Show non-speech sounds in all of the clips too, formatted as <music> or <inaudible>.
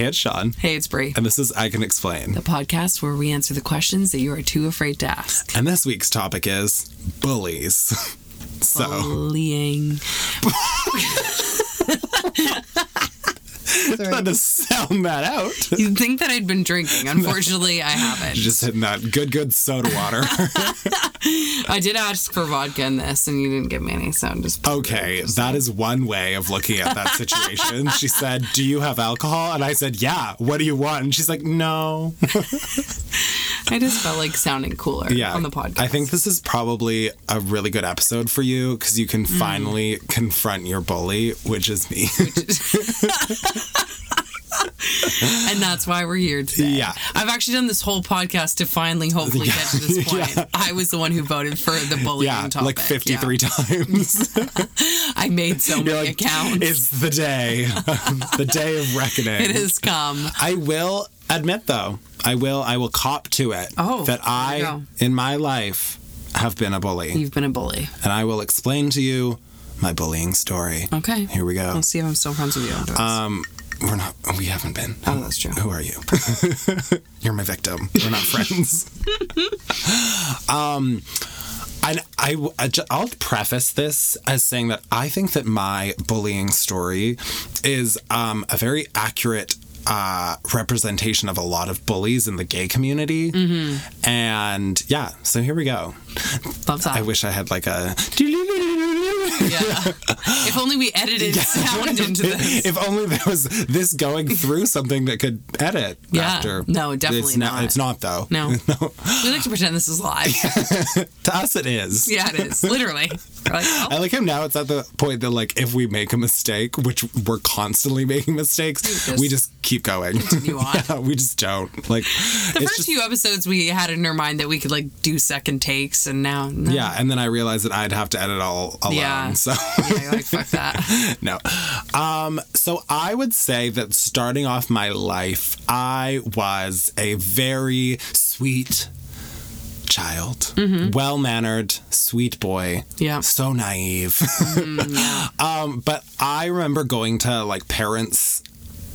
Hey, it's Sean. Hey, it's Brie. And this is I Can Explain. The podcast where we answer the questions that you are too afraid to ask. And this week's topic is bullies. <laughs> so, Bullying. <laughs> <laughs> trying to sound that out. <laughs> You'd think that I'd been drinking. Unfortunately, I <laughs> haven't. Just hitting that good, good soda water. I did ask for vodka in this, and you didn't give me any, so I'm just. okay, that is one way of looking at that situation. she said, Do you have alcohol? And I said, Yeah. What do you want? And she's like, No. I just felt like sounding cooler Yeah. on the podcast. I think this is probably a really good episode for you because you Mm. can finally confront your bully, which is me. And that's why we're here today. Yeah. I've actually done this whole podcast to finally, hopefully, get to this <laughs> point. Yeah. I was the one who voted for the bullying yeah, topic. like 53 Yeah. times. <laughs> I made so many You're like, accounts. It's the day, <laughs> the day of reckoning. it has come. I will admit, though, I will, I will cop to it Oh, that I, in my life, have been a bully, You've been a bully. and I will explain to you my bullying story. Okay. Here we go. Let's see if I'm still friends with you. Um, we're not. We haven't been. Oh, that's true. Who are you? <laughs> You're my victim. We're not friends. <laughs> um, and I, I, I'll preface this as saying that I think that my bullying story is um, a very accurate uh, representation of a lot of bullies in the gay community. Mm-hmm. And yeah, so here we go. Love that. I wish I had like a. yeah. <laughs> if only we edited sound into this. if only there was this going through something that could edit Yeah. after. No, definitely it's not. It's not though. <laughs> No. We like to pretend this is live. <laughs> To us, it is. yeah, it is. Literally. Like, oh, I like him now. It's at the point that like if we make a mistake, which we're constantly making mistakes, just we just keep going. continue on. Yeah, we just don't like. the first just- few episodes we had in our mind that we could like do second takes, and now no. Yeah, and then I realized that I'd have to edit all alone. Yeah. So Yeah, like fuck that. <laughs> no. Um, so I would say that starting off my life, I was a very sweet child, well mannered, sweet boy. Mm-hmm. Yeah. So naive. Mm, <laughs> um, but I remember going to like parents.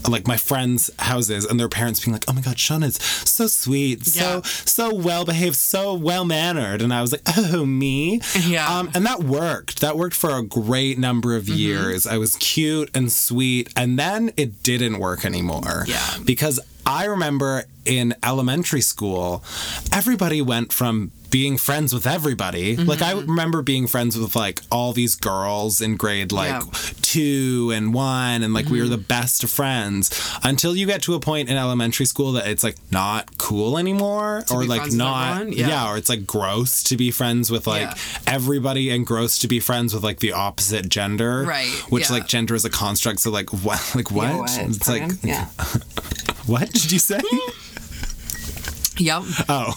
Like my friends' houses, and their parents being like, "Oh my God, Sean is so sweet, so so well behaved, so well mannered," and I was like, "Oh, me." Yeah. Um, and that worked. That worked for a great number of Mm-hmm. years. I was cute and sweet, and then it didn't work anymore. Yeah. Because I remember in elementary school, everybody went from being friends with everybody. Like I Mm-hmm. remember being friends with like all these girls in grade like Yeah. Mm-hmm. two and one, and like we were the best of friends until you get to a point in elementary school that it's like not cool anymore, or be like not yeah. Yeah. or it's like gross to be friends with like Yeah. everybody and gross to be friends with like the opposite gender. Right, Which like gender is a construct. So like <laughs> what? Like what? Yeah, what? It's like yeah. <laughs> what did you say? <laughs> Yep. oh,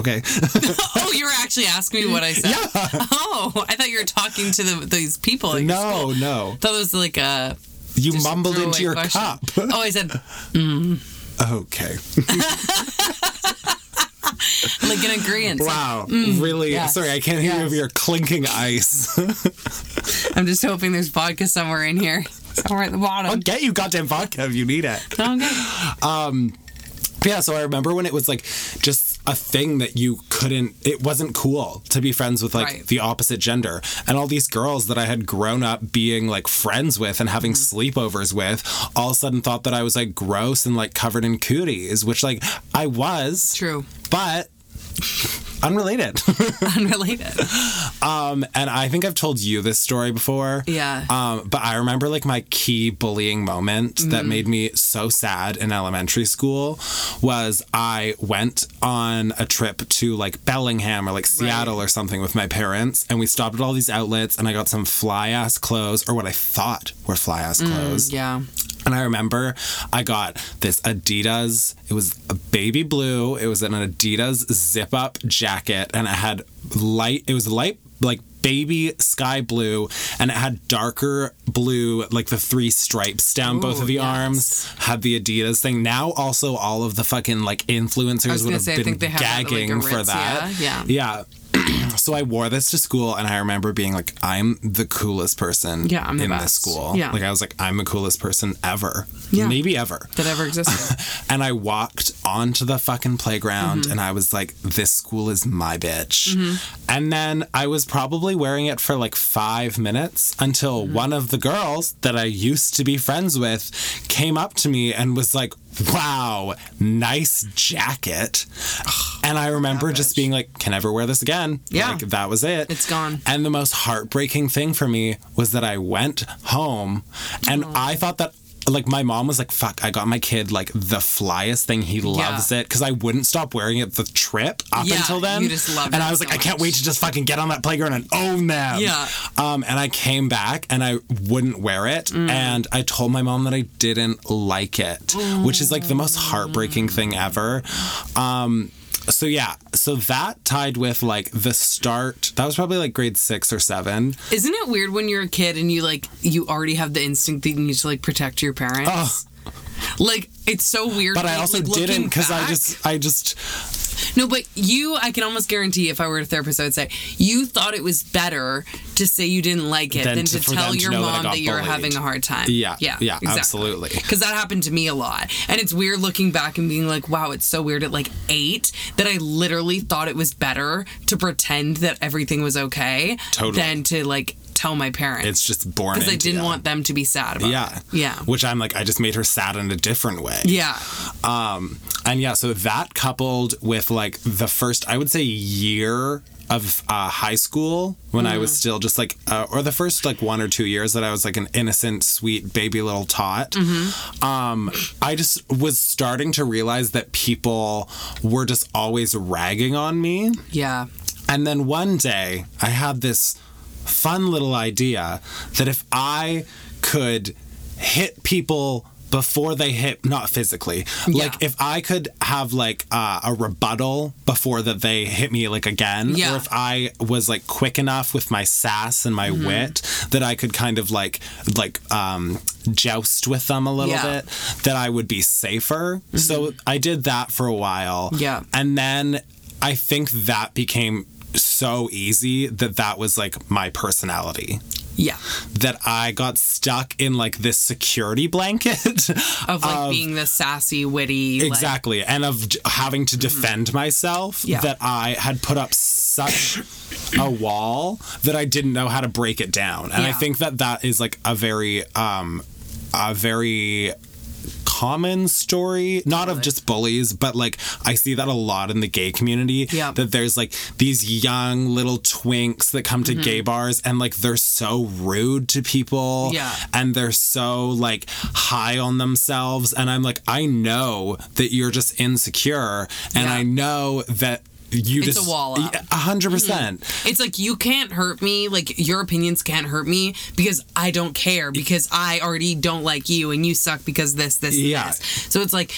okay. <laughs> Oh, you were actually asking me what I said. Yeah. Oh, I thought you were talking to the, these people. At no, no. I thought it was like a You mumbled into your question. cup. Oh, I said <laughs> mm. okay. <laughs> like an agreement. Wow. really? Mm, yes, Sorry, I can't hear yes. of your clinking ice. <laughs> I'm just hoping there's vodka somewhere in here. Somewhere at the bottom. I'll get you goddamn vodka if you need it. Okay. <laughs> Yeah, so I remember when it was like just a thing that you couldn't, it wasn't cool to be friends with like Right. the opposite gender. And all these girls that I had grown up being like friends with and having mm-hmm. sleepovers with all of a sudden thought that I was like gross and like covered in cooties, which like I was, True. but unrelated. <laughs> Unrelated. um, and I think I've told you this story before. Yeah. Um, but I remember like my key bullying moment that Mm. made me so sad in elementary school was I went on a trip to like Bellingham or like Seattle or something with my parents, and we stopped at all these outlets, and I got some fly ass clothes or what I thought were fly ass clothes. Mm, Yeah. And I remember I got this Adidas. It was a baby blue. It was an Adidas zip up jacket, and it had light. It was light like baby sky blue, and it had darker blue, like the three stripes down both of the yes. arms. Had the Adidas thing. Now also all of the fucking like influencers would have say, been have that, like, gagging for that. yeah. Yeah. <clears throat> So I wore this to school, and I remember being like, "I'm the coolest person Yeah, I'm the in this school." Yeah. like I was like, "I'm the coolest person ever, Yeah. maybe ever." that ever existed. <laughs> And I walked onto the fucking playground, Mm-hmm. and I was like, "This school is my bitch." And then I was probably wearing it for like five minutes until Mm-hmm. one of the girls that I used to be friends with came up to me and was like. Wow, nice jacket. And I remember just being like, can I ever wear this again? Yeah. Like, that was it. It's gone. And the most heartbreaking thing for me was that I went home and I thought that like my mom was like, fuck, I got my kid like the flyest thing. He loves it. Cause I wouldn't stop wearing it the trip up Yeah, until then. you just loved And I was so like, I can't wait to just fucking get on that playground and own them. Yeah. Um, and I came back and I wouldn't wear it. Mm. And I told my mom that I didn't like it, which is like the most heartbreaking thing ever. Um, so yeah, so that tied with like the start. That was probably like grade six or seven. Isn't it weird when you're a kid and you like you already have the instinct that you need to like protect your parents? Like it's so weird. But I also like, didn't because I just, I just, No, but you, I can almost guarantee if I were a therapist, I would say you thought it was better to say you didn't like it Than than, to- to, tell them to your that mom that, you're bullied. having a hard time. Yeah, yeah, yeah, absolutely. Because that happened to me a lot, and it's weird looking back and being like, "Wow, it's so weird." At like eight, that I literally thought it was better to pretend that everything was okay Totally. than to like tell my parents. it's just born. because I didn't ya. want them to be sad about Yeah, it. Yeah, Which I'm like, I just made her sad in a different way. yeah, Um, and yeah, so that coupled with like the first, I would say, year of uh, high school when I was Mm. still just like, uh, or the first like one or two years that I was like an innocent, sweet baby little tot. Mm-hmm. Um, I just was starting to realize that people were just always ragging on me. yeah. And then one day I had this fun little idea that if I could hit people before they hit not physically like if i could have like uh, a rebuttal before that they hit me like again Yeah. or if i was like quick enough with my sass and my Mm-hmm. wit that i could kind of like like um joust with them a little Yeah. bit that i would be safer so i did that for a while Yeah. and then I think that became so easy that that was like my personality. Yeah. That I got stuck in like this security blanket. <laughs> Of like being the sassy, witty. like- exactly. and of having to defend myself. Yeah. That I had put up such <coughs> a wall that I didn't know how to break it down. And I think that that is like a very, um, a very common story not of just bullies but like i see that a lot in the gay community Yeah. that there's like these young little twinks that come to Mm-hmm. gay bars and like they're so rude to people Yeah. and they're so like high on themselves and i'm like i know that you're just insecure and Yeah. i know that you It's a wall up. Mm-hmm. Yeah, a hundred percent It's like you can't hurt me. Like your opinions can't hurt me because I don't care because I already don't like you and you suck because this, this, Yeah. this. So it's like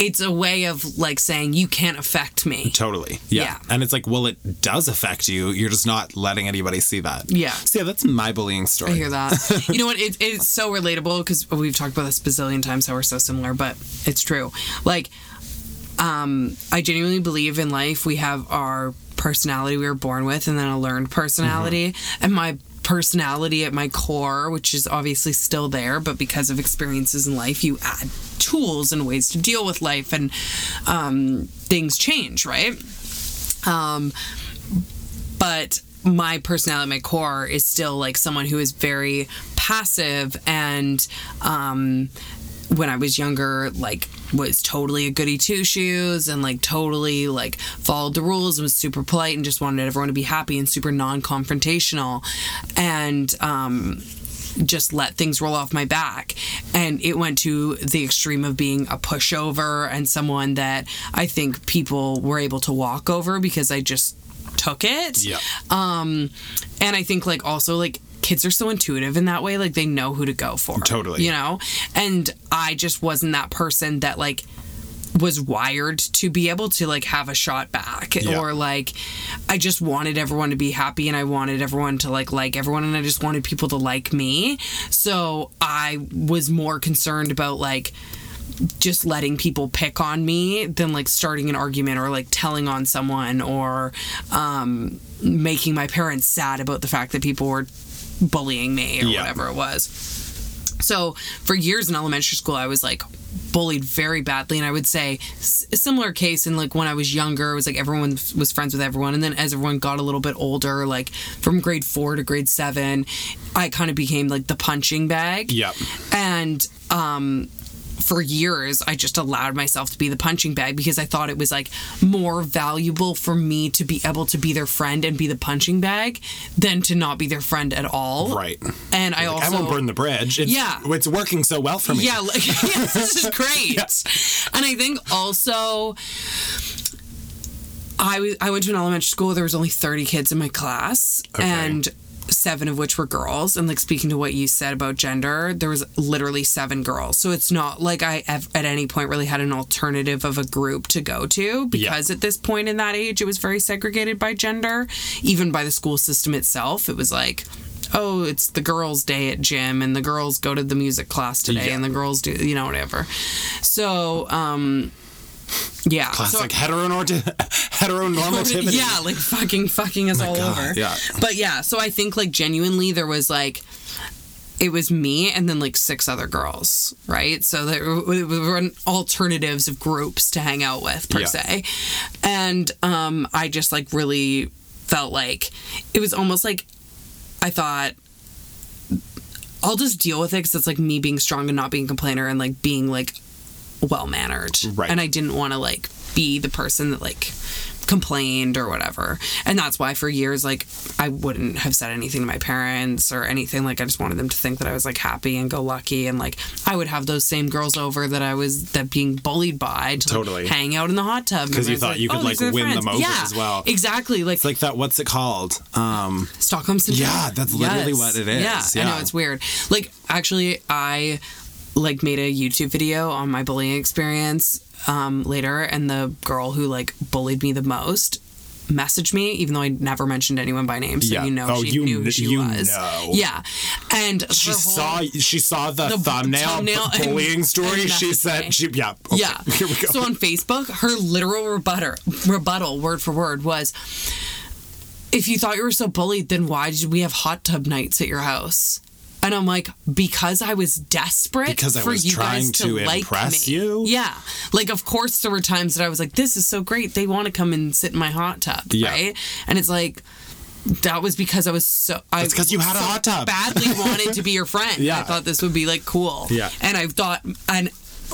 it's a way of like saying you can't affect me. Totally. Yeah. Yeah. And it's like, well, it does affect you. You're just not letting anybody see that. Yeah. So yeah, that's my bullying story. I hear that. <laughs> you know what? It, it's so relatable because we've talked about this bazillion times how we're so similar, but it's true. Like, um, I genuinely believe in life we have our personality we were born with and then a learned personality. And my personality at my core, which is obviously still there, but because of experiences in life, you add tools and ways to deal with life and um, things change, right? Um, but my personality, at my core, is still like someone who is very passive and um, when I was younger, like was totally a goody two shoes and like totally like followed the rules and was super polite and just wanted everyone to be happy and super non-confrontational and um just let things roll off my back. And it went to the extreme of being a pushover and someone that I think people were able to walk over because I just took it. Yeah. Um, and I think like also like kids are so intuitive in that way, like they know who to go for. Totally. You know? And I just wasn't that person that like was wired to be able to like have a shot back Yeah. or like I just wanted everyone to be happy and I wanted everyone to like like everyone and I just wanted people to like me. So I was more concerned about like just letting people pick on me than like starting an argument or like telling on someone or um, making my parents sad about the fact that people were bullying me or Yeah. whatever it was. So for years in elementary school, I was like bullied very badly, and I would say s- a similar case in like when I was younger, it was like everyone was friends with everyone, and then as everyone got a little bit older, like from grade four to grade seven, I kind of became like the punching bag. Yep. And um for years I just allowed myself to be the punching bag because I thought it was like more valuable for me to be able to be their friend and be the punching bag than to not be their friend at all. Right. And I Like, also I won't burn the bridge. It's, Yeah. It's working so well for me. yeah, like <laughs> yes, this is great. And I think also I I went to an elementary school. There was only thirty kids in my class, Okay. and seven of which were girls. And like speaking to what you said about gender, there was literally seven girls. So it's not like I ev- at any point really had an alternative of a group to go to because at this point in that age, it was very segregated by gender, even by the school system itself. It was like. Oh, it's the girls' day at gym, and the girls go to the music class today, Yeah. and the girls do, you know, whatever. So, um, yeah. so- Classic heteronormative, <laughs> heteronormativity. yeah, like fucking fucking us all God, over. yeah. But yeah, so I think like genuinely there was like it was me and then like six other girls, right? So there were alternatives of groups to hang out with per Yeah. se. And um I just like really felt like it was almost like I thought I'll just deal with it because it's like me being strong and not being a complainer and like being like well mannered. Right. And I didn't want to like be the person that like complained or whatever. And that's why for years like I wouldn't have said anything to my parents or anything. Like I just wanted them to think that I was like happy and go lucky and like I would have those same girls over that I was that being bullied by to like, Totally. hang out in the hot tub because you thought you could, oh, like, win friends. them over yeah, as well. Exactly. Like It's like that. What's it called? Um, Stockholm syndrome. Yeah, that's literally what it is. Yeah, I know it's weird. Like actually, I like made a YouTube video on my bullying experience um, later, and the girl who like bullied me the most messaged me, even though I never mentioned anyone by name, so Yeah. you know Oh, she you knew who she you was. know. Yeah, and she whole- saw she saw the, The thumbnail, thumbnail b- and- bullying story. and She said me. she yeah okay, Yeah. <laughs> Here we go. So on Facebook, her literal rebuttal, rebuttal, word for word, was if you thought you were so bullied, then why did we have hot tub nights at your house? And I'm like, because I was desperate Because I for was you trying guys to, to like impress me. you? Yeah. Like, of course, there were times that I was like, this is so great. They want to come and sit in my hot tub. Yeah. Right. And it's like, that was because I was so. I because you had a hot tub. Badly wanted to be your friend. <laughs> Yeah. I thought this would be like cool. Yeah. And I thought, and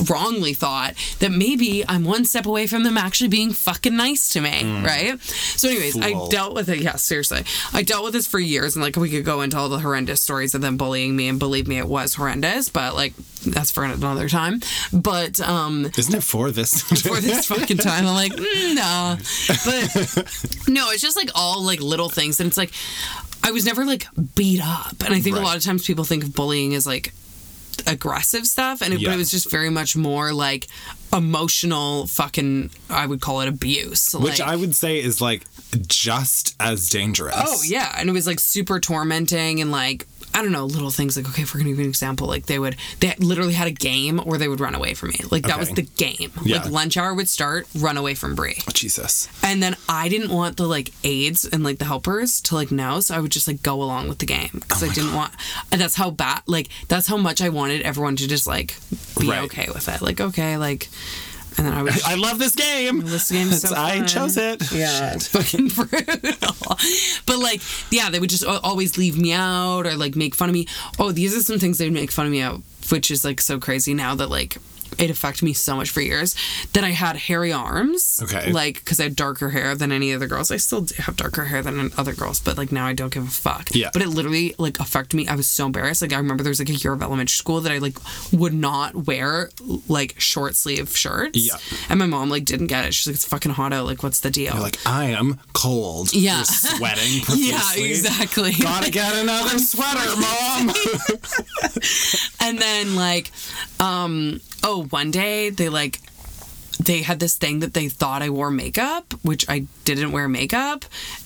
wrongly thought that maybe I'm one step away from them actually being fucking nice to me, right? So, anyways, Mm. Fool. I dealt with it. Yeah, seriously, I dealt with this for years, and like we could go into all the horrendous stories of them bullying me, and believe me, it was horrendous. But like that's for another time. But um, Isn't it for this? <laughs> for this <laughs> fucking time. I'm like, mm, no. But no, it's just like all like little things. And it's like, I was never like beat up. And I think a lot of times people think of bullying as like aggressive stuff. And it, but Yeah. it was just very much more like emotional fucking, I would call it abuse. Which like, I would say is like just as dangerous. Oh yeah, and it was like super tormenting and like I don't know little things like okay, if we're gonna give an example, like they would they literally had a game where they would run away from me. Like that was the game. Yeah. Like lunch hour would start, run away from Brie. Jesus. And then I didn't want the like aides and like the helpers to like know, so I would just like go along with the game Oh because I didn't want. And that's how bad, like that's how much I wanted everyone to just like be Right. okay with it. Like okay, like, and then I would. <laughs> I love this game. This game's so <laughs> I chose it. Yeah, it's <laughs> fucking brutal. But like, yeah, they would just always leave me out or like make fun of me. Oh, these are some things they'd make fun of me out, which is like so crazy now that like it affected me so much for years that I had hairy arms. Okay. Like, because I had darker hair than any other girls. I still have darker hair than other girls, but like now I don't give a fuck. Yeah. But it literally like affected me. I was so embarrassed. Like I remember there was like a year of elementary school that I like would not wear like short sleeve shirts. Yeah. And my mom like didn't get it. She's like, it's fucking hot out. Like, what's the deal? You're like, I am cold. Yeah. You're sweating <laughs> yeah, exactly. Gotta get another sweater, mom. <laughs> and then like, um, oh, one day they like, they had this thing that they thought I wore makeup, which I didn't wear makeup,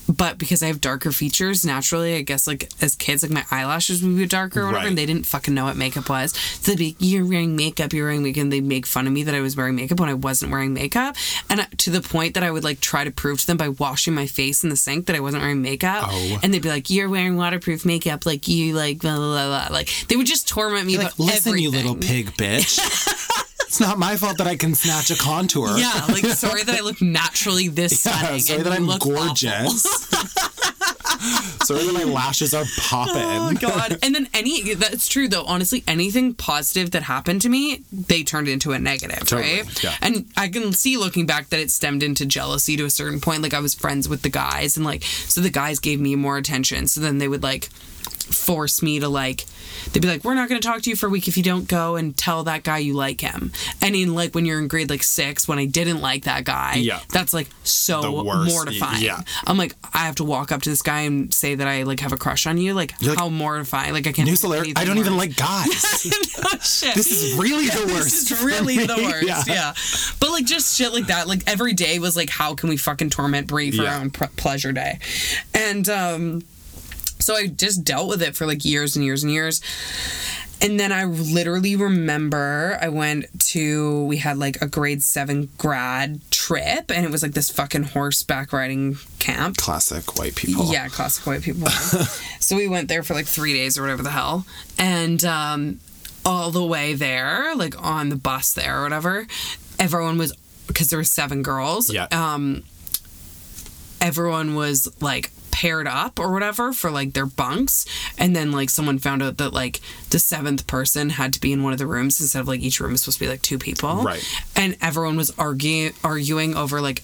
but because I have darker features naturally, I guess like as kids, like my eyelashes would be darker or whatever, Right. and they didn't fucking know what makeup was. So they'd be, "You're wearing makeup. You're wearing makeup." And they'd make fun of me that I was wearing makeup when I wasn't wearing makeup, and to the point that I would like try to prove to them by washing my face in the sink that I wasn't wearing makeup, Oh. and they'd be like, "You're wearing waterproof makeup. Like you like blah blah blah." blah." Like they would just torment me Like, listen, you little pig bitch. <laughs> <laughs> it's not my fault that I can snatch a contour. Yeah, like sorry that I look naturally this Yeah, stunning. sorry and that I'm gorgeous. <laughs> sorry that my lashes are popping. Oh god. And then any that's true though, honestly, anything positive that happened to me, they turned into a negative, Totally, right? yeah. And I can see looking back that it stemmed into jealousy to a certain point. Like I was friends with the guys and like so the guys gave me more attention. So then they would like force me to like they'd be like we're not going to talk to you for a week if you don't go and tell that guy you like him and in like when you're in grade like six when i didn't like that guy Yeah. that's like so mortifying Yeah. i'm like i have to walk up to this guy and say that i like have a crush on you like how mortifying like i can't News do alert, I don't even like guys. <laughs> no shit. this is really the <laughs> worst. This is really the <laughs> worst. Yeah. But like just shit like that. Like every day was like, how can we fucking torment Brie for Yeah. our own pr- pleasure day? And um, so I just dealt with it for like years and years and years. And then I literally remember I went to, we had like a grade seven grad trip, and it was like this fucking horseback riding camp. Classic white people. Yeah, classic white people. <laughs> so we went there for like three days or whatever the hell. And um, all the way there, like on the bus there or whatever, everyone was, because there were seven girls, Yeah. um, everyone was like paired up or whatever for like their bunks and then like someone found out that like the seventh person had to be in one of the rooms instead of like each room was supposed to be like two people Right. and everyone was arguing arguing over like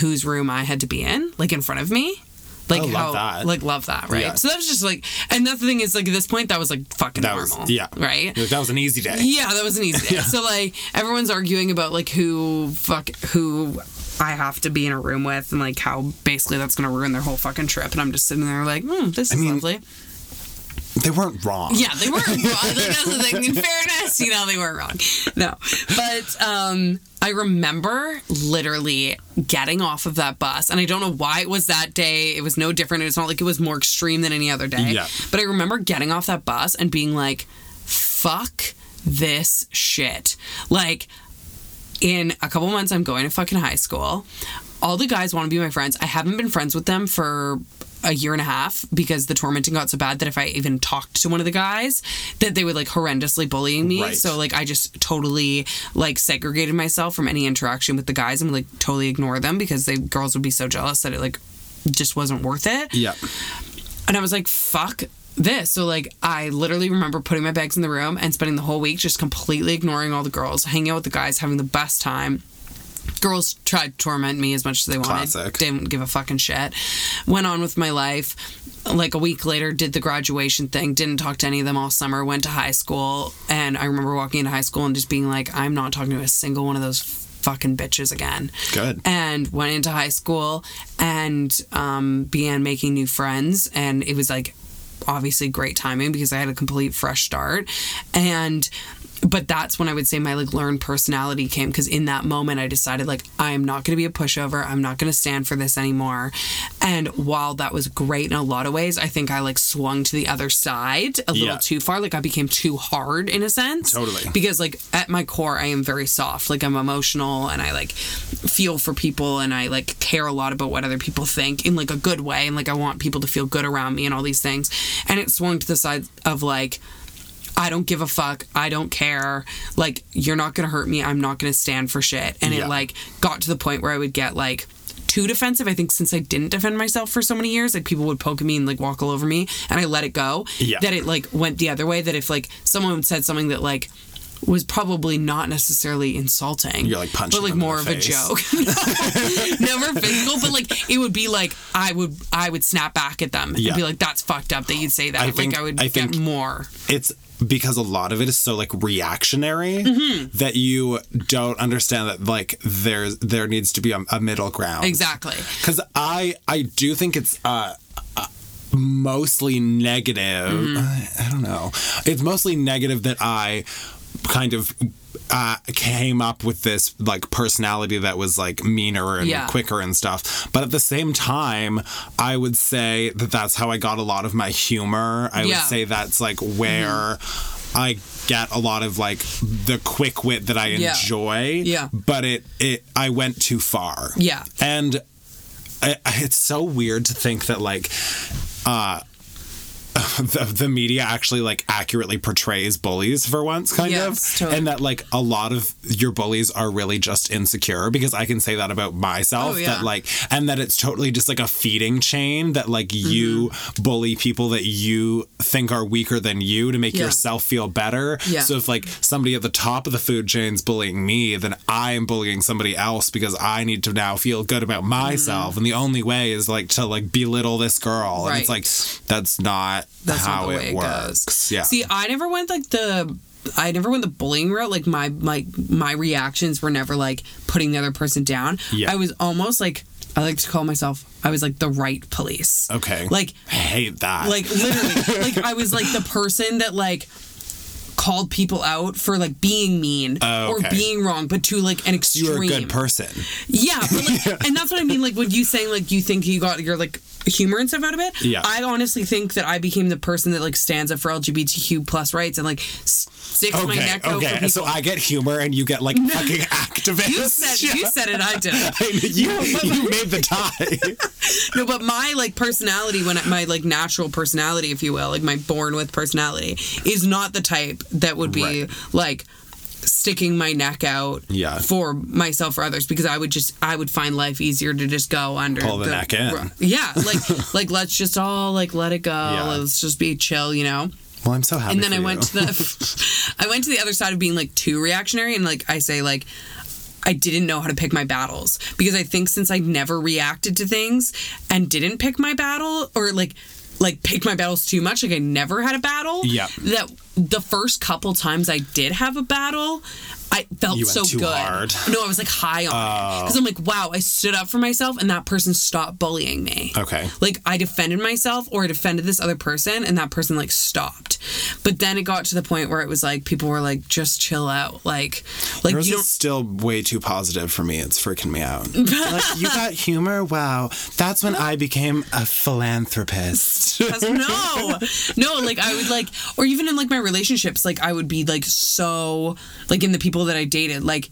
whose room I had to be in like in front of me oh, like Oh, love how that. like love that right Yeah. so that was just like and that's the thing is like at this point that was like fucking That was normal yeah. right Like, that was an easy day. yeah, that was an easy day. <laughs> So like everyone's arguing about like who fuck who I have to be in a room with and like how basically that's gonna ruin their whole fucking trip. And I'm just sitting there like, hmm, this is mean, lovely. They weren't wrong. Yeah, they weren't <laughs> wrong. Like, that's the thing. In fairness, you know, they weren't wrong. No. But um I remember literally getting off of that bus, and I don't know why it was that day. It was no different. It's not like it was more extreme than any other day. Yeah. But I remember getting off that bus and being like, fuck this shit. Like, in a couple months, I'm going to fucking high school. All the guys want to be my friends. I haven't been friends with them for a year and a half because the tormenting got so bad that if I even talked to one of the guys, that they would like horrendously bullying me. Right. So like I just totally like segregated myself from any interaction with the guys and would like totally ignore them because the girls would be so jealous that it like just wasn't worth it. Yeah. And I was like, fuck this. So, like, I literally remember putting my bags in the room and spending the whole week just completely ignoring all the girls, hanging out with the guys, having the best time. Girls tried to torment me as much as they wanted. Classic. Didn't give a fucking shit. Went on with my life. Like a week later, did the graduation thing. Didn't talk to any of them all summer. Went to high school, and I remember walking into high school and just being like, "I'm not talking to a single one of those fucking bitches again." Good. and went into high school and um, began making new friends and it was like obviously great timing because i had a complete fresh start. And but that's when i would say my like learned personality came because in that moment i decided like i am not going to be a pushover. I'm not going to stand for this anymore. And while that was great in a lot of ways i think i like swung to the other side a little Yeah. too far. Like i became too hard in a sense. Totally. because like at my core i am very soft. Like i'm emotional and i like feel for people and i like care a lot about what other people think in like a good way and like i want people to feel good around me and all these things. And it swung to the side of like I don't give a fuck. I don't care. Like, you're not going to hurt me. I'm not going to stand for shit. And Yeah. it, like, got to the point where I would get, like, too defensive. I think since I didn't defend myself for so many years, like, people would poke at me and, like, walk all over me. And I let it go. Yeah. That it, like, went the other way. That if, like, someone said something that, like, was probably not necessarily insulting. You're, like, punching but like more of a joke. <laughs> Never physical, but like it would be like I would I would snap back at them Yeah. and be like, "That's fucked up that you'd say that." I like think- I would I get think- more. it's because a lot of it is so like reactionary Mm-hmm. that you don't understand that like there's there needs to be a, a middle ground Exactly. because i i do think it's uh uh, mostly negative Mm-hmm. I, I don't know it's mostly negative that i kind of uh, came up with this like personality that was like meaner and Yeah. quicker and stuff. But at the same time, I would say that that's how I got a lot of my humor. I Yeah. Mm-hmm. would say that's like where I get a lot of like the quick wit that I Yeah. enjoy. Yeah. But it it I went too far. Yeah. And I, I- it's so weird to think that like uh <laughs> the, the media actually like accurately portrays bullies for once kind Yes, of totally. and that like a lot of your bullies are really just insecure because i can say that about myself Oh, yeah. that like and that it's totally just like a feeding chain that like you Mm-hmm. bully people that you think are weaker than you to make Yeah. yourself feel better Yeah. so if like somebody at the top of the food chain is bullying me then i am bullying somebody else because i need to now feel good about myself and the only way is like to like belittle this girl and it's Mm-hmm. Like that's not That's how not the it way it works. goes. Yeah. See, I never went like the. I never went the bullying route. Like my my my reactions were never like putting the other person down. Yeah. I was almost like I like to call myself. I was like the right police. okay. Like I hate that. like literally like I was like the person that like called people out for like being mean Oh, or being wrong, but to like an extreme. you're a good person. Yeah, but like, <laughs> and that's what I mean. Like when you saying like you think you got your like humor and stuff out of it. Yeah. I honestly think that I became the person that like stands up for LGBTQ plus rights and like sticks my Okay, neck out for okay. So I get humor and you get like <laughs> fucking activists. you said you <laughs> said it. I did. it. <laughs> I mean, you, you made the tie. No, but my like personality, when I, my like natural personality, if you will, like my born with personality, is not the type that would be Right. like sticking my neck out Yeah. for myself or others because I would just I would find life easier to just go under Pull the neck in. Yeah, like <laughs> like let's just all like let it go. Yeah. Let's just be chill, you know. Well, I'm so happy. And then I went to the <laughs> <laughs> I went to the other side of being like too reactionary and like I say like I didn't know how to pick my battles because I think since I never reacted to things and didn't pick my battle or like like pick my battles too much like I never had a battle Yeah. that the first couple times I did have a battle I felt You went so too good. hard. Oh. <laughs> No, I was like high on it oh. because I'm like, wow, I stood up for myself, and that person stopped bullying me. Okay. Like I defended myself, or I defended this other person, and that person like stopped. But then it got to the point where it was like people were like, just chill out, like, like Yours you is don't. still way too positive for me. It's freaking me out. <laughs> like, you got humor? Wow. That's when I became a philanthropist. <laughs> no, no, like I would like, or even in like my relationships, like I would be like so, like in the people that I dated, like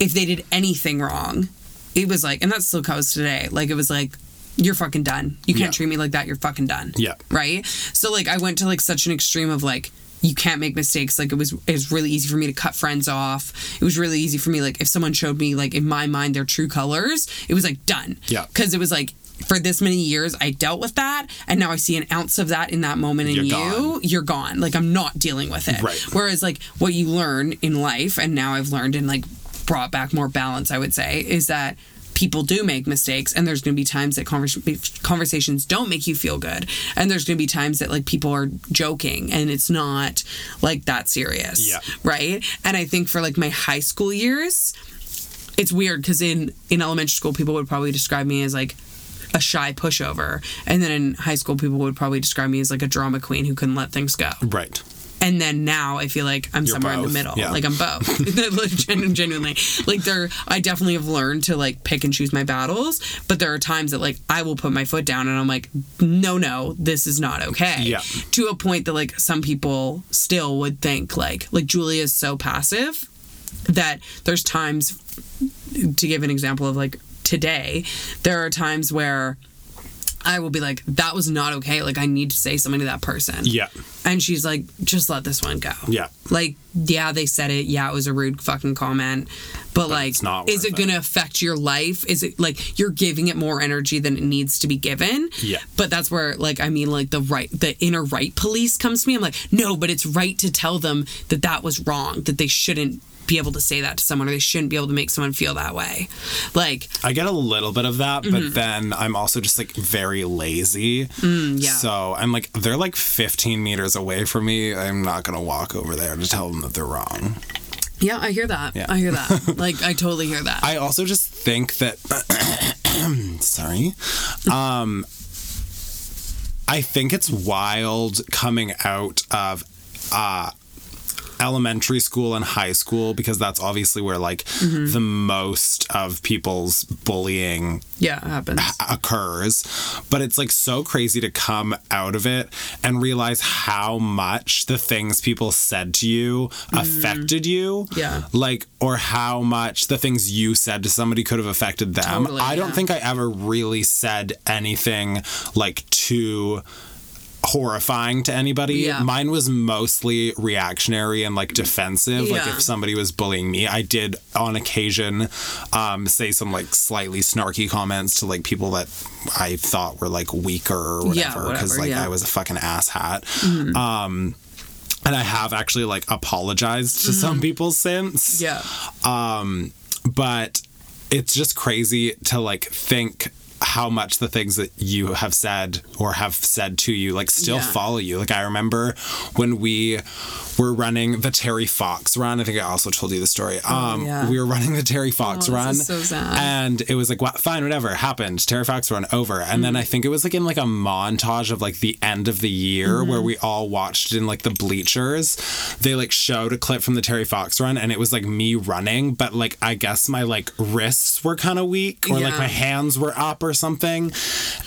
if they did anything wrong, it was like, and that still goes today. Like it was like, you're fucking done. You can't Yeah. treat me like that. You're fucking done. Yeah. Right. So like I went to like such an extreme of like. You can't make mistakes. Like it was, it was really easy for me to cut friends off. It was really easy for me. Like if someone showed me, like in my mind, their true colors, it was like done. Yeah. Because it was like for this many years I dealt with that and now I see an ounce of that in that moment in You're you, gone. you're gone. Like I'm not dealing with it. Right. Whereas like what you learn in life and now I've learned and like brought back more balance, I would say, is that people do make mistakes and there's going to be times that convers- conversations don't make you feel good and there's going to be times that like people are joking and it's not like that serious Yeah. right and i think for like my high school years it's weird because in in elementary school people would probably describe me as like a shy pushover and then in high school people would probably describe me as like a drama queen who couldn't let things go right. and then now I feel like I'm You're somewhere in the middle. yeah. Like I'm both. <laughs> <laughs> Genu- Genuinely. Like there I definitely have learned to like pick and choose my battles, but there are times that like I will put my foot down and I'm like, no, no, this is not okay. Yeah. To a point that like some people still would think like like Julia is so passive that there's times to give an example of like today, there are times where I will be like, that was not okay. Like, I need to say something to that person. Yeah. And she's like, just let this one go. Yeah. Like, yeah, they said it. Yeah, it was a rude fucking comment. But, like, it's not is it going to affect your life? Is it like you're giving it more energy than it needs to be given? Yeah. But that's where, like, I mean, like, the right, the inner right police comes to me. I'm like, no, but it's right to tell them that that was wrong, that they shouldn't be able to say that to someone or they shouldn't be able to make someone feel that way. Like, I get a little bit of that, but then I'm also just like very lazy. Mm-hmm. Mm, yeah. So I'm like, they're like 15 meters away from me. I'm not going to walk over there to tell them that they're wrong. yeah, I hear that. Yeah. I hear that. <laughs> like, I totally hear that. I also just think that, <coughs> sorry. Um, I think it's wild coming out of, uh, elementary school and high school because that's obviously where like the most of people's bullying Yeah, happens. occurs but it's like so crazy to come out of it and realize how much the things people said to you affected you Mm-hmm. Yeah. like or how much the things you said to somebody could have affected them Totally, i don't think i ever really said anything like too horrifying to anybody Yeah. mine was mostly reactionary and like defensive like if somebody was bullying me i did on occasion um, say some like slightly snarky comments to like people that i thought were like weaker or Yeah, whatever because like yeah. Mm-hmm. i was a fucking asshat um and i have actually like apologized to some people since yeah. Um, but it's just crazy to like think how much the things that you have said or have said to you like still Yeah. follow you like i remember when we were running the terry fox run i think i also told you the story um Oh, yeah. we were running the terry fox Oh, this run is so sad. and it was like what fine whatever happened terry fox run over and Mm. then i think it was like in like a montage of like the end of the year Mm-hmm. where we all watched in like the bleachers they like showed a clip from the terry fox run and it was like me running but like i guess my like wrists were kind of weak or like my hands were up or something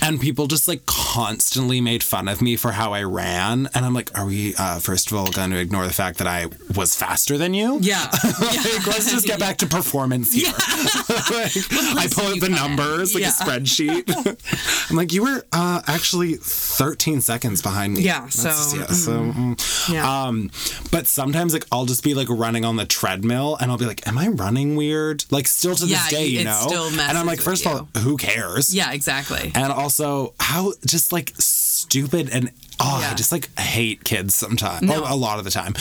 and people just like constantly made fun of me for how i ran and i'm like are we uh first of all going to ignore the fact that i was faster than you Yeah. <laughs> like, let's just get back to performance here. <laughs> Like, I pull out the can. numbers like Yeah. a spreadsheet. <laughs> I'm like, you were uh, actually 13 seconds behind me. Yeah, so, yeah, so mm. Yeah. um, but sometimes like I'll just be like running on the treadmill and I'll be like, am I running weird? Like still to this Yeah, day, you know. still and I'm like, first of all, who cares? Yeah, exactly. And also, how just like stupid and oh, I just like hate kids sometimes. No. Oh, a lot of the time.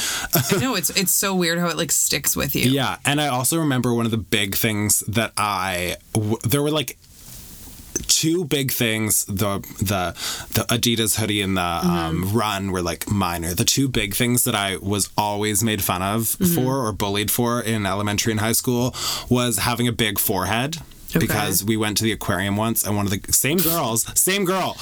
no, <laughs> it's it's so weird how it like sticks with you. Yeah, and I also remember one of the big things that I w- there were like two big things the the the Adidas hoodie and the um, run were like minor. The two big things that I was always made fun of for or bullied for in elementary and high school was having a big forehead. Because we went to the aquarium once, and one of the same girls, same girl,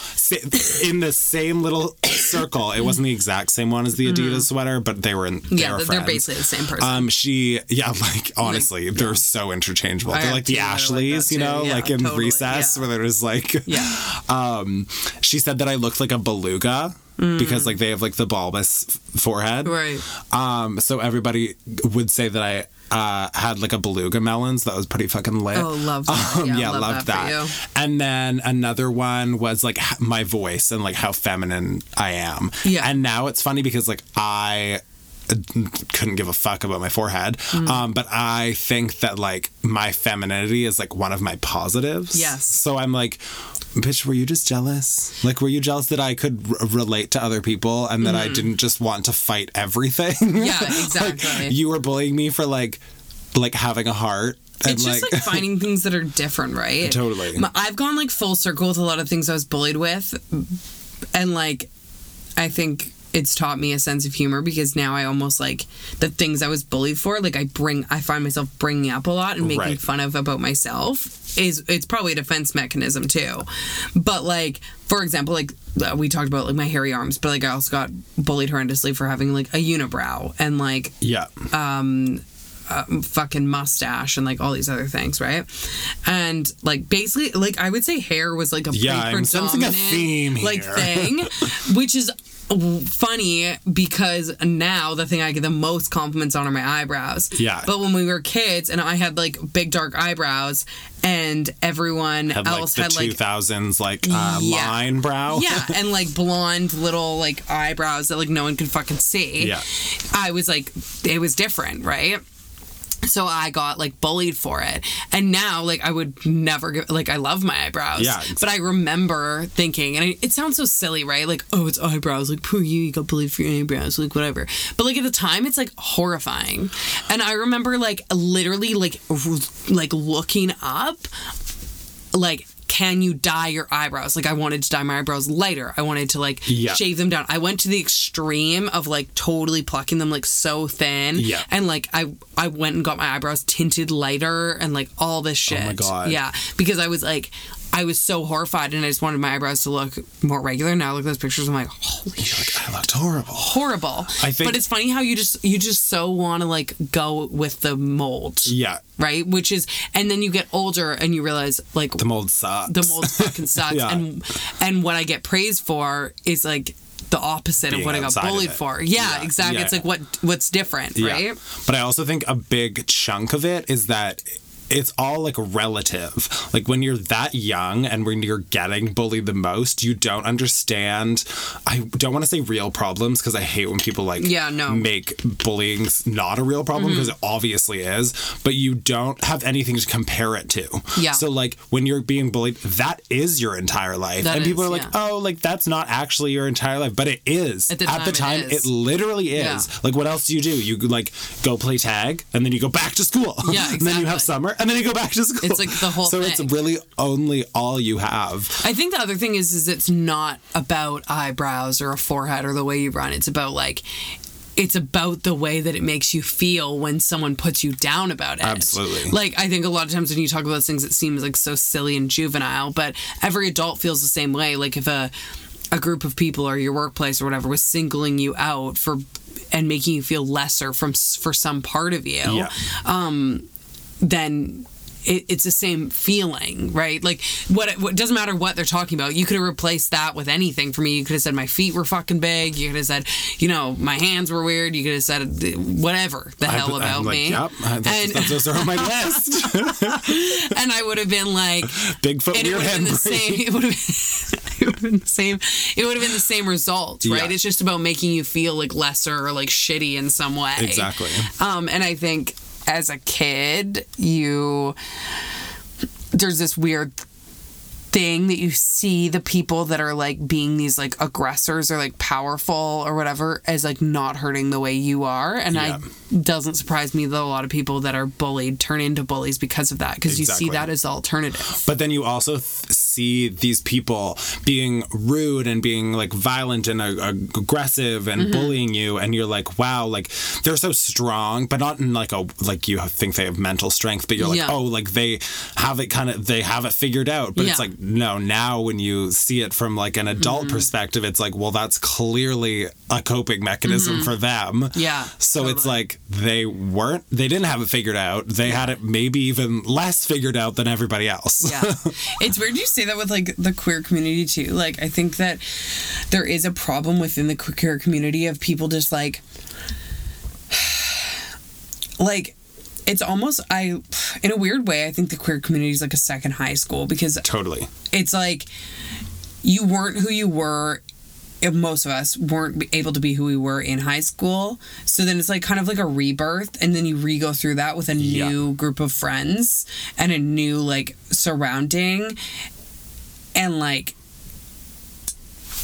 in the same little circle. It wasn't the exact same one as the Adidas sweater, but they were in. They Yeah, were they're, basically the same person. Um, she, yeah, <laughs> like honestly, they're so interchangeable. I they're like the are like Ashleys, you know, Yeah, like in totally, recess yeah. where they're just like, yeah. <laughs> um, she said that I looked like a beluga because like they have like the bulbous forehead, Right. Um, so everybody would say that I. Uh, had like a beluga melons that was pretty fucking lit. Oh, love that. Um, Yeah, yeah, love loved that that. And then another one was like my voice and like how feminine I am. Yeah. And now it's funny because like I couldn't give a fuck about my forehead. Mm. Um, but I think that like my femininity is like one of my positives. Yes. So I'm like, bitch, were you just jealous? Like, were you jealous that I could r- relate to other people and that I didn't just want to fight everything? Mm. Yeah, <laughs> Like, exactly. you were bullying me for like, like having a heart. And it's just like finding things that are different, right? Totally. I've gone like full circle with a lot of things I was bullied with, and like, I think it's taught me a sense of humor because now I almost like the things I was bullied for. Like I bring, I find myself bringing up a lot and making Right. fun of about myself. Is it's probably a defense mechanism too, but like for example, like uh, we talked about like my hairy arms, but like I also got bullied horrendously for having like a unibrow and like yeah. Um, fucking mustache and like all these other things, right? And like basically, like I would say hair was like a Yeah, I'm sensing a theme like <laughs> thing, which is funny because now the thing I get the most compliments on are my eyebrows. Yeah. But when we were kids and I had like big dark eyebrows and everyone Had like else the had like 2000s like uh, Yeah. line brow. yeah, <laughs> and like blonde little like eyebrows that like no one could fucking see. Yeah. I was like, it was different, right? So I got like bullied for it. And now, like, I would never like, I love my eyebrows. Yeah. But I remember thinking, and it, it sounds so silly, right? Like, oh, it's eyebrows. Like, poor you, you got bullied for your eyebrows. Like, whatever. But like at the time, it's like horrifying. And I remember like literally like, r- like looking up, like, can you dye your eyebrows? Like I wanted to dye my eyebrows lighter. I wanted to like Yeah. shave them down. I went to the extreme of like totally plucking them like so thin. Yeah. And like I I went and got my eyebrows tinted lighter and like all this shit. Oh my God. Yeah. Because I was like I was so horrified and I just wanted my eyebrows to look more regular. Now I look at those pictures, I'm like, holy shit. I looked horrible. Horrible. I think- but it's funny how you just you just so want to like go with the mold, Yeah. right? Which is, and then you get older and you realize like The mold sucks. the mold fucking <laughs> sucks. Yeah. And and what I get praised for is like the opposite Being of what I got bullied for. Yeah, Yeah. exactly. Yeah, it's like what what's different, right? But I also think a big chunk of it is that it's all like relative. Like when you're that young and when you're getting bullied the most, you don't understand. I don't want to say real problems because I hate when people like Yeah, no. make bullying not a real problem mm-hmm. because it obviously is, but you don't have anything to compare it to. Yeah. So like when you're being bullied, that is your entire life. That and people are like, yeah. "Oh, like that's not actually your entire life," but it is. At the time, it time, is. it literally is. Yeah. Like, what else do you do? You like go play tag, and then you go back to school. Yeah, <laughs> and then you have summer, and then you go back to school. It's like the whole So thing. it's really only all you have. I think the other thing is is it's not about eyebrows or a forehead or the way you run. It's about like it's about the way that it makes you feel when someone puts you down about it. Absolutely. Like I think a lot of times when you talk about those things it seems like so silly and juvenile, but every adult feels the same way. Like if a a group of people or your workplace or whatever was singling you out for and making you feel lesser from for some part of you Yeah. Um, then it, it's the same feeling, right? Like what what doesn't matter what they're talking about. You could have replaced that with anything for me. You could have said my feet were fucking big. You could have said, you know, my hands were weird. You could have said whatever the hell I'm about like, me. Yep, that's, and that's, those are on my list. <laughs> and I would have been like, Bigfoot weird would have been hand the same. It would have been, <laughs> it would have been the same. It would have been the same result, right? Yeah. It's just about making you feel like lesser or like shitty in some way. Exactly. Um, and I think as a kid, you there's this weird thing that you see the people that are like being these like aggressors or like powerful or whatever as like not hurting the way you are. And Yeah. I doesn't surprise me that a lot of people that are bullied turn into bullies because of that because you see that as the alternative But then you also th- see these people being rude and being like violent and uh, aggressive and Mm-hmm. bullying you, and you're like, wow, like they're so strong, but not in like a like you think they have mental strength, but you're like, Yeah. oh, like they have it kind of they have it figured out. But it's like no, now when you see it from like an adult Mm-hmm. perspective, it's like, well, that's clearly a coping mechanism for them. Mm-hmm. Yeah, So it's like they weren't, they didn't have it figured out. They had it maybe even less figured out than everybody else. yeah <laughs> it's weird you say that with like the queer community too like i think that there is a problem within the queer community of people just like <sighs> like it's almost i in a weird way i think the queer community is like a second high school because Totally. it's like you weren't who you were if most of us weren't able to be who we were in high school so then it's like kind of like a rebirth and then you re-go through that with a Yeah. new group of friends and a new like surrounding and like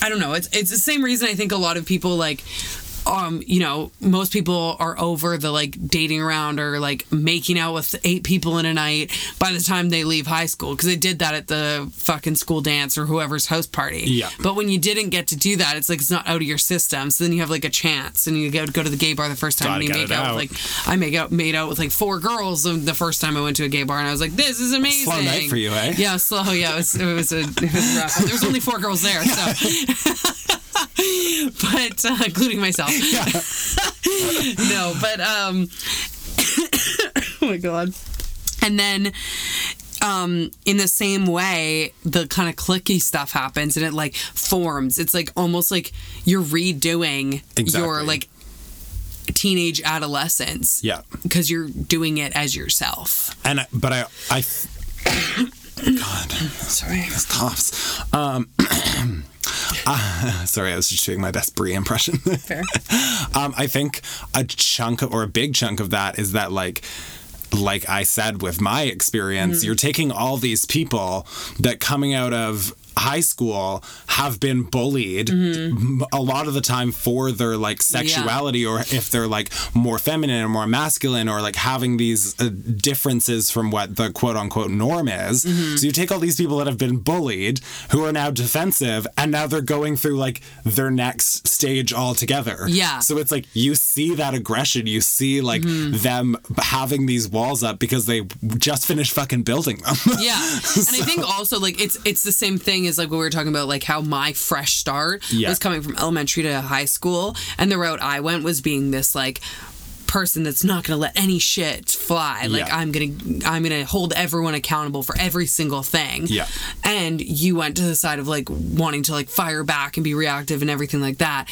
i don't know. It's it's the same reason i think a lot of people like um, you know, most people are over the like dating around or like making out with eight people in a night by the time they leave high school because they did that at the fucking school dance or whoever's house party. Yeah. But when you didn't get to do that, it's like it's not out of your system. So then you have like a chance, and you go go to the gay bar the first time Gotta and you make out, out. with like I make out made out with like four girls the first time I went to a gay bar, and I was like, this is amazing. Slow night for you, eh? Yeah, slow. Yeah, it was it was a it was rough. There was only four girls there, so. <laughs> <laughs> <laughs> but uh, including myself. <laughs> <laughs> no, but um <coughs> Oh my god. And then um in the same way the kind of cliquey stuff happens and it like forms. It's like almost like you're redoing your like teenage adolescence. Yeah. Because you're doing it as yourself. And I, but I, I, <coughs> God, Sorry. these coughs. Um, <coughs> uh, <laughs> sorry, I was just doing my best Brie impression. Fair. <laughs> um, I think a chunk of, or a big chunk of that is that like like I said with my experience, you're taking all these people that coming out of high school have been bullied a lot of the time for their like sexuality or if they're like more feminine or more masculine or like having these uh, differences from what the quote unquote norm is. So you take all these people that have been bullied who are now defensive and now they're going through like their next stage altogether. Yeah. So it's like you see that aggression, you see like them having these walls up because they just finished fucking building them. Yeah. <laughs> And I think also like it's it's the same thing as like what we were talking about, like how my fresh start Yeah. was coming from elementary to high school and the route I went was being this like person that's not going to let any shit fly like Yeah. i'm going to i'm going to hold everyone accountable for every single thing Yeah. and you went to the side of like wanting to like fire back and be reactive and everything like that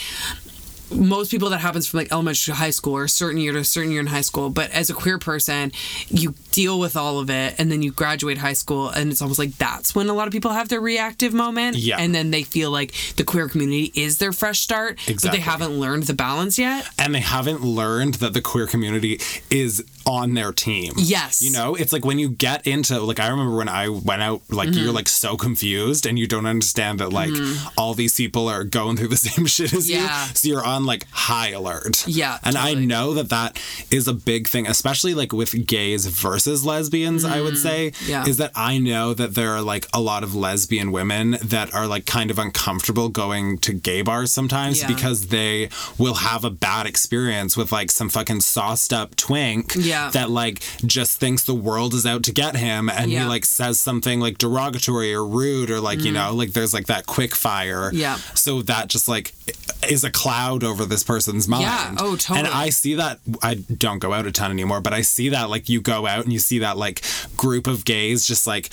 most people that happens from like elementary to high school or a certain year to a certain year in high school but as a queer person you deal with all of it and then you graduate high school and it's almost like that's when a lot of people have their reactive moment Yeah. and then they feel like the queer community is their fresh start but they haven't learned the balance yet and they haven't learned that the queer community is on their team. Yes. You know, it's like when you get into like I remember when I went out like Mm-hmm. you're like so confused and you don't understand that like all these people are going through the <laughs> same shit as Yeah. you. So you're on like high alert. Yeah, And I know that that is a big thing especially like with gays versus lesbians, I would say, Mm-hmm. Yeah. is that I know that there are like a lot of lesbian women that are like kind of uncomfortable going to gay bars sometimes Yeah. because they will have a bad experience with like some fucking sauced up twink Yeah. that like just thinks the world is out to get him and he like says something like derogatory or rude or like you know like there's like that quick fire Mm. Yeah. so that just like is a cloud over this person's mind Yeah. Oh, totally. and i see that i don't go out a ton anymore but i see that like you go out and you see that like group of gays just like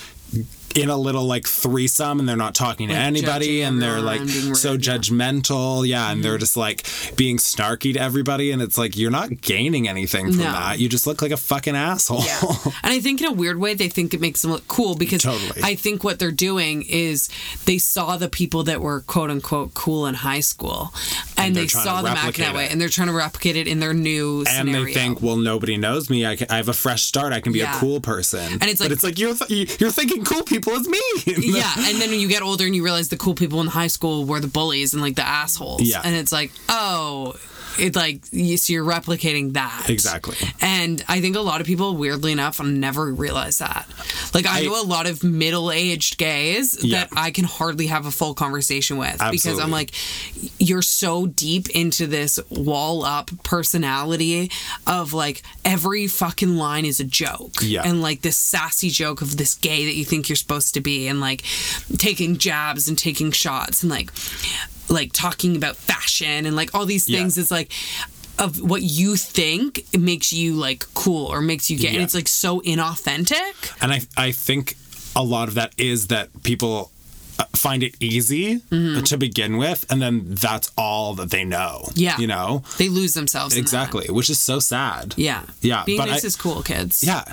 in a little like threesome and they're not talking to anybody and they're like so judgmental yeah and they're mm-hmm. just like being snarky to everybody and it's like you're not gaining anything from No. that you just look like a fucking asshole Yeah. and I think in a weird way they think it makes them look cool because Totally. I think what they're doing is they saw the people that were quote unquote cool in high school and, they're they saw them acting that way it. and they're trying to replicate it in their new and scenario. they think, well, nobody knows me. I, can, I have a fresh start. I can be Yeah. a cool person. And it's like, but like- it's like you're th- you're thinking cool people is me. yeah, and then when you get older and you realize the cool people in high school were the bullies and like the assholes. Yeah. And it's like, oh, it like so you're replicating that Exactly. And I think a lot of people, weirdly enough, never realize that. Like I, I- know a lot of middle-aged gays Yeah. that I can hardly have a full conversation with because I'm like, you're so deep into this wall-up personality of like every fucking line is a joke. Yeah. And like this sassy joke of this gay that you think you're supposed to be and like taking jabs and taking shots and like like talking about fashion and like all these Yeah. things is like of what you think makes you like cool or makes you get and it's like so inauthentic and I I think a lot of that is that people uh, find it easy to begin with, and then that's all that they know. Mm-hmm. Yeah. you know they lose themselves exactly, which is so sad. yeah Yeah, being but nice I- is cool kids Yeah.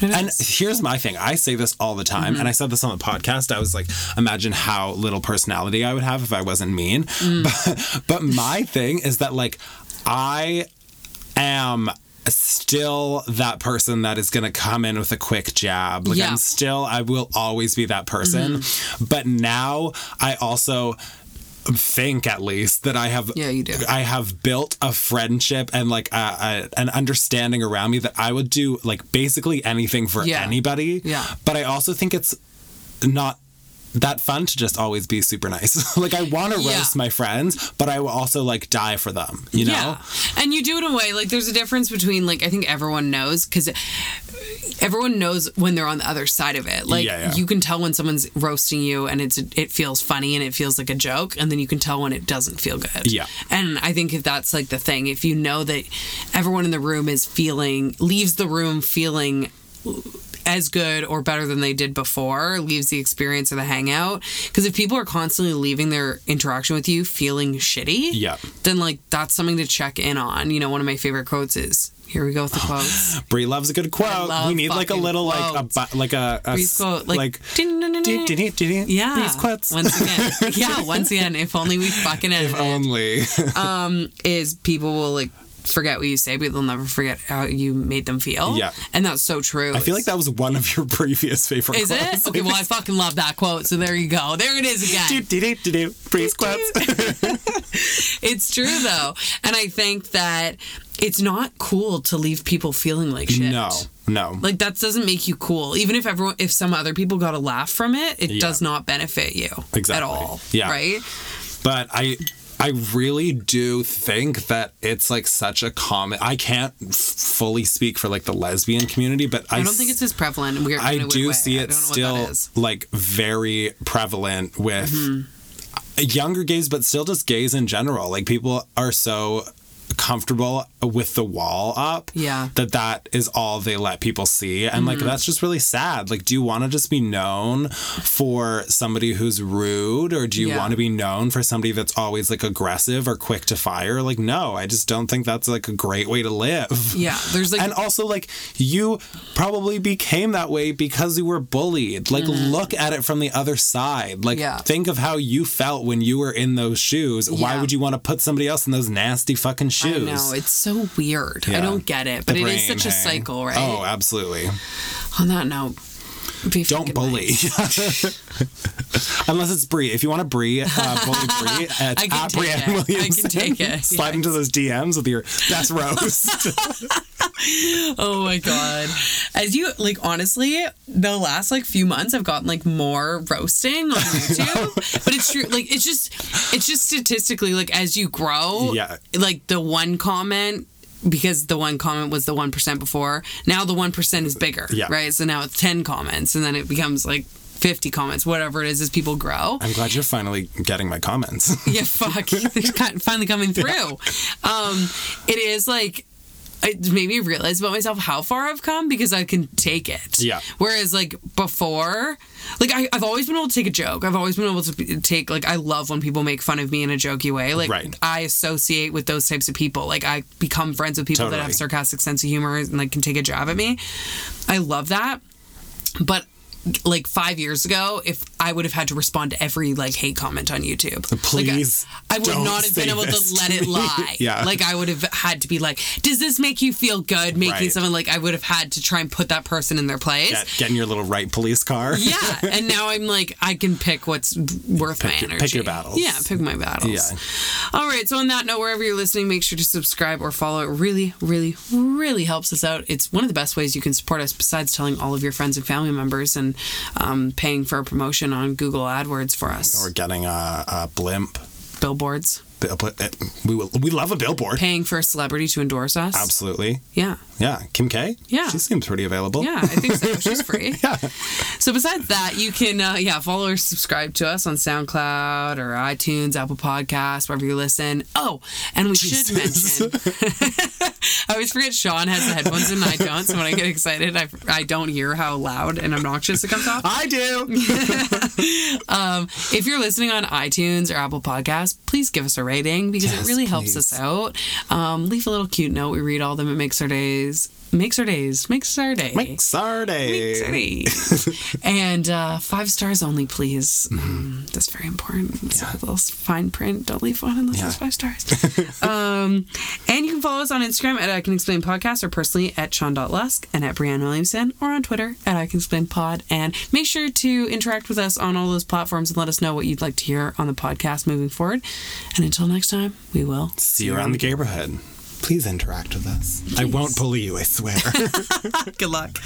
And here's my thing. I say this all the time, Mm-hmm. and I said this on the podcast. I was like, imagine how little personality I would have if I wasn't mean. Mm. <laughs> But, but my thing is that, like, I am still that person that is going to come in with a quick jab. Like, Yeah. Mm-hmm. I'm still, I will always be that person. But now I also think at least that I have Yeah, you do. I have built a friendship and like a, a, an understanding around me that I would do like basically anything for Yeah. anybody. Yeah. But I also think it's not that fun to just always be super nice. <laughs> like I want to Yeah. roast my friends, but I will also like die for them, you know? Yeah. And you do it in a way like there's a difference between like I think everyone knows because everyone knows when they're on the other side of it. Like Yeah, yeah. you can tell when someone's roasting you and it's it feels funny and it feels like a joke, and then you can tell when it doesn't feel good. Yeah. And I think if that's like the thing, if you know that everyone in the room is feeling leaves the room feeling as good or better than they did before leaves the experience of the hangout because if people are constantly leaving their interaction with you feeling shitty Yeah. then like that's something to check in on you know one of my favorite quotes is here we go with the oh, quotes <sighs> Brie loves a good quote. We need like a little like a like a, a Bree's quote, like, like yeah Bree's quotes. once again yeah once again if only we fucking if it, only. is people will like forget what you say, but they'll never forget how you made them feel. Yeah. and that's so true. I feel like that was one of your <laughs> previous favorite Is quotes. it? Okay, well, I fucking love that quote. So there you go. There it is again. do, do, do, do, quotes. <laughs> <laughs> It's true though, and I think that it's not cool to leave people feeling like shit. no, no. Like that doesn't make you cool. Even if everyone, if some other people got a laugh from it, it Yeah. does not benefit you Exactly. at all. Yeah. Right. but I I really do think that it's like such a common I can't f- fully speak for like the lesbian community, but I, I don't think it's as prevalent. I in a weird do see it don't know what still like very prevalent with Mm-hmm. younger gays, but still just gays in general. Like people are so comfortable with the wall up Yeah. that that is all they let people see and like Mm-hmm. that's just really sad like do you want to just be known for somebody who's rude or do you Yeah. want to be known for somebody that's always like aggressive or quick to fire like no i just don't think that's like a great way to live Yeah. There's like and also like you probably became that way because you were bullied like look at it from the other side like Mm-hmm. Yeah. think of how you felt when you were in those shoes why would you want to put somebody else in those nasty fucking shoes I know it's so weird. I don't get it, but The it is such a cycle, right? oh absolutely On that note, don't bully <laughs> unless it's Brie if you want to Brie uh, bully <laughs> Brie it's I can at Brianne it. I can take it. slide into those DMs with your best roast <laughs> <laughs> Oh my god. As you like honestly, the last like few months I've gotten like more roasting on <laughs> YouTube. but it's true like it's just it's just statistically like as you grow, Yeah. like the one comment because the one comment was the 1% before, now the 1% is bigger, Yeah. right? So now it's 10 comments and then it becomes like 50 comments, whatever it is as people grow. I'm glad you're finally getting my comments Yeah, fuck. <laughs> Finally coming through. Um, it is like it made me realize about myself how far I've come because I can take it. Yeah. Whereas like before, like I, I've always been able to take a joke. I've always been able to take like I love when people make fun of me in a jokey way. Like Right. I associate with those types of people. Like I become friends with people that have sarcastic sense of humor and like can take a jab at me. I love that. But like five years ago, if I would have had to respond to every like hate comment on YouTube, Please like, I, I would don't have been able to let it <laughs> lie. Yeah. like I would have had to be like, does this make you feel good? Making Right. someone like I would have had to try and put that person in their place. Get, get in your little right police car Yeah, <laughs> and now I'm like, I can pick what's worth my your- energy. pick your battles. Yeah, pick my battles. Yeah. All right. So on that note, wherever you're listening, make sure to subscribe or follow. It really, really, really helps us out. It's one of the best ways you can support us, besides telling all of your friends and family members and um, paying for a promotion on Google AdWords for us. or getting a, a blimp Billboards, Bill- we will- we love a billboard paying for a celebrity to endorse us. absolutely Yeah. yeah Kim K Yeah. she seems pretty available Yeah, I think so. She's free. <laughs> yeah So besides that, you can uh, yeah follow or subscribe to us on SoundCloud or iTunes, Apple Podcasts, wherever you listen. Oh, and we should mention. <laughs> I always forget Sean has the headphones in and I don't. So when I get excited, I, I don't hear how loud and obnoxious it comes off. I do <laughs> Um, if you're listening on iTunes or Apple Podcasts, please give us a rating because Yes, it really helps please. us out. Um, leave a little cute note. We read all of them. It makes our days. Makes our days. Makes our day. Makes our day. City. <laughs> and uh, five stars only, please. Mm-hmm. Um, that's very important. It's a little fine print. Don't leave one unless Yeah. it's five stars. <laughs> um, and you can follow us on Instagram at I Can Explain Podcast or personally at Sean.Lusk and at Brianne Williamson or on Twitter at I Can Explain Pod. And make sure to interact with us on all those platforms and let us know what you'd like to hear on the podcast moving forward. And until next time, we will see you around the neighborhood please interact with us. I won't bully you i swear. <laughs> Good luck.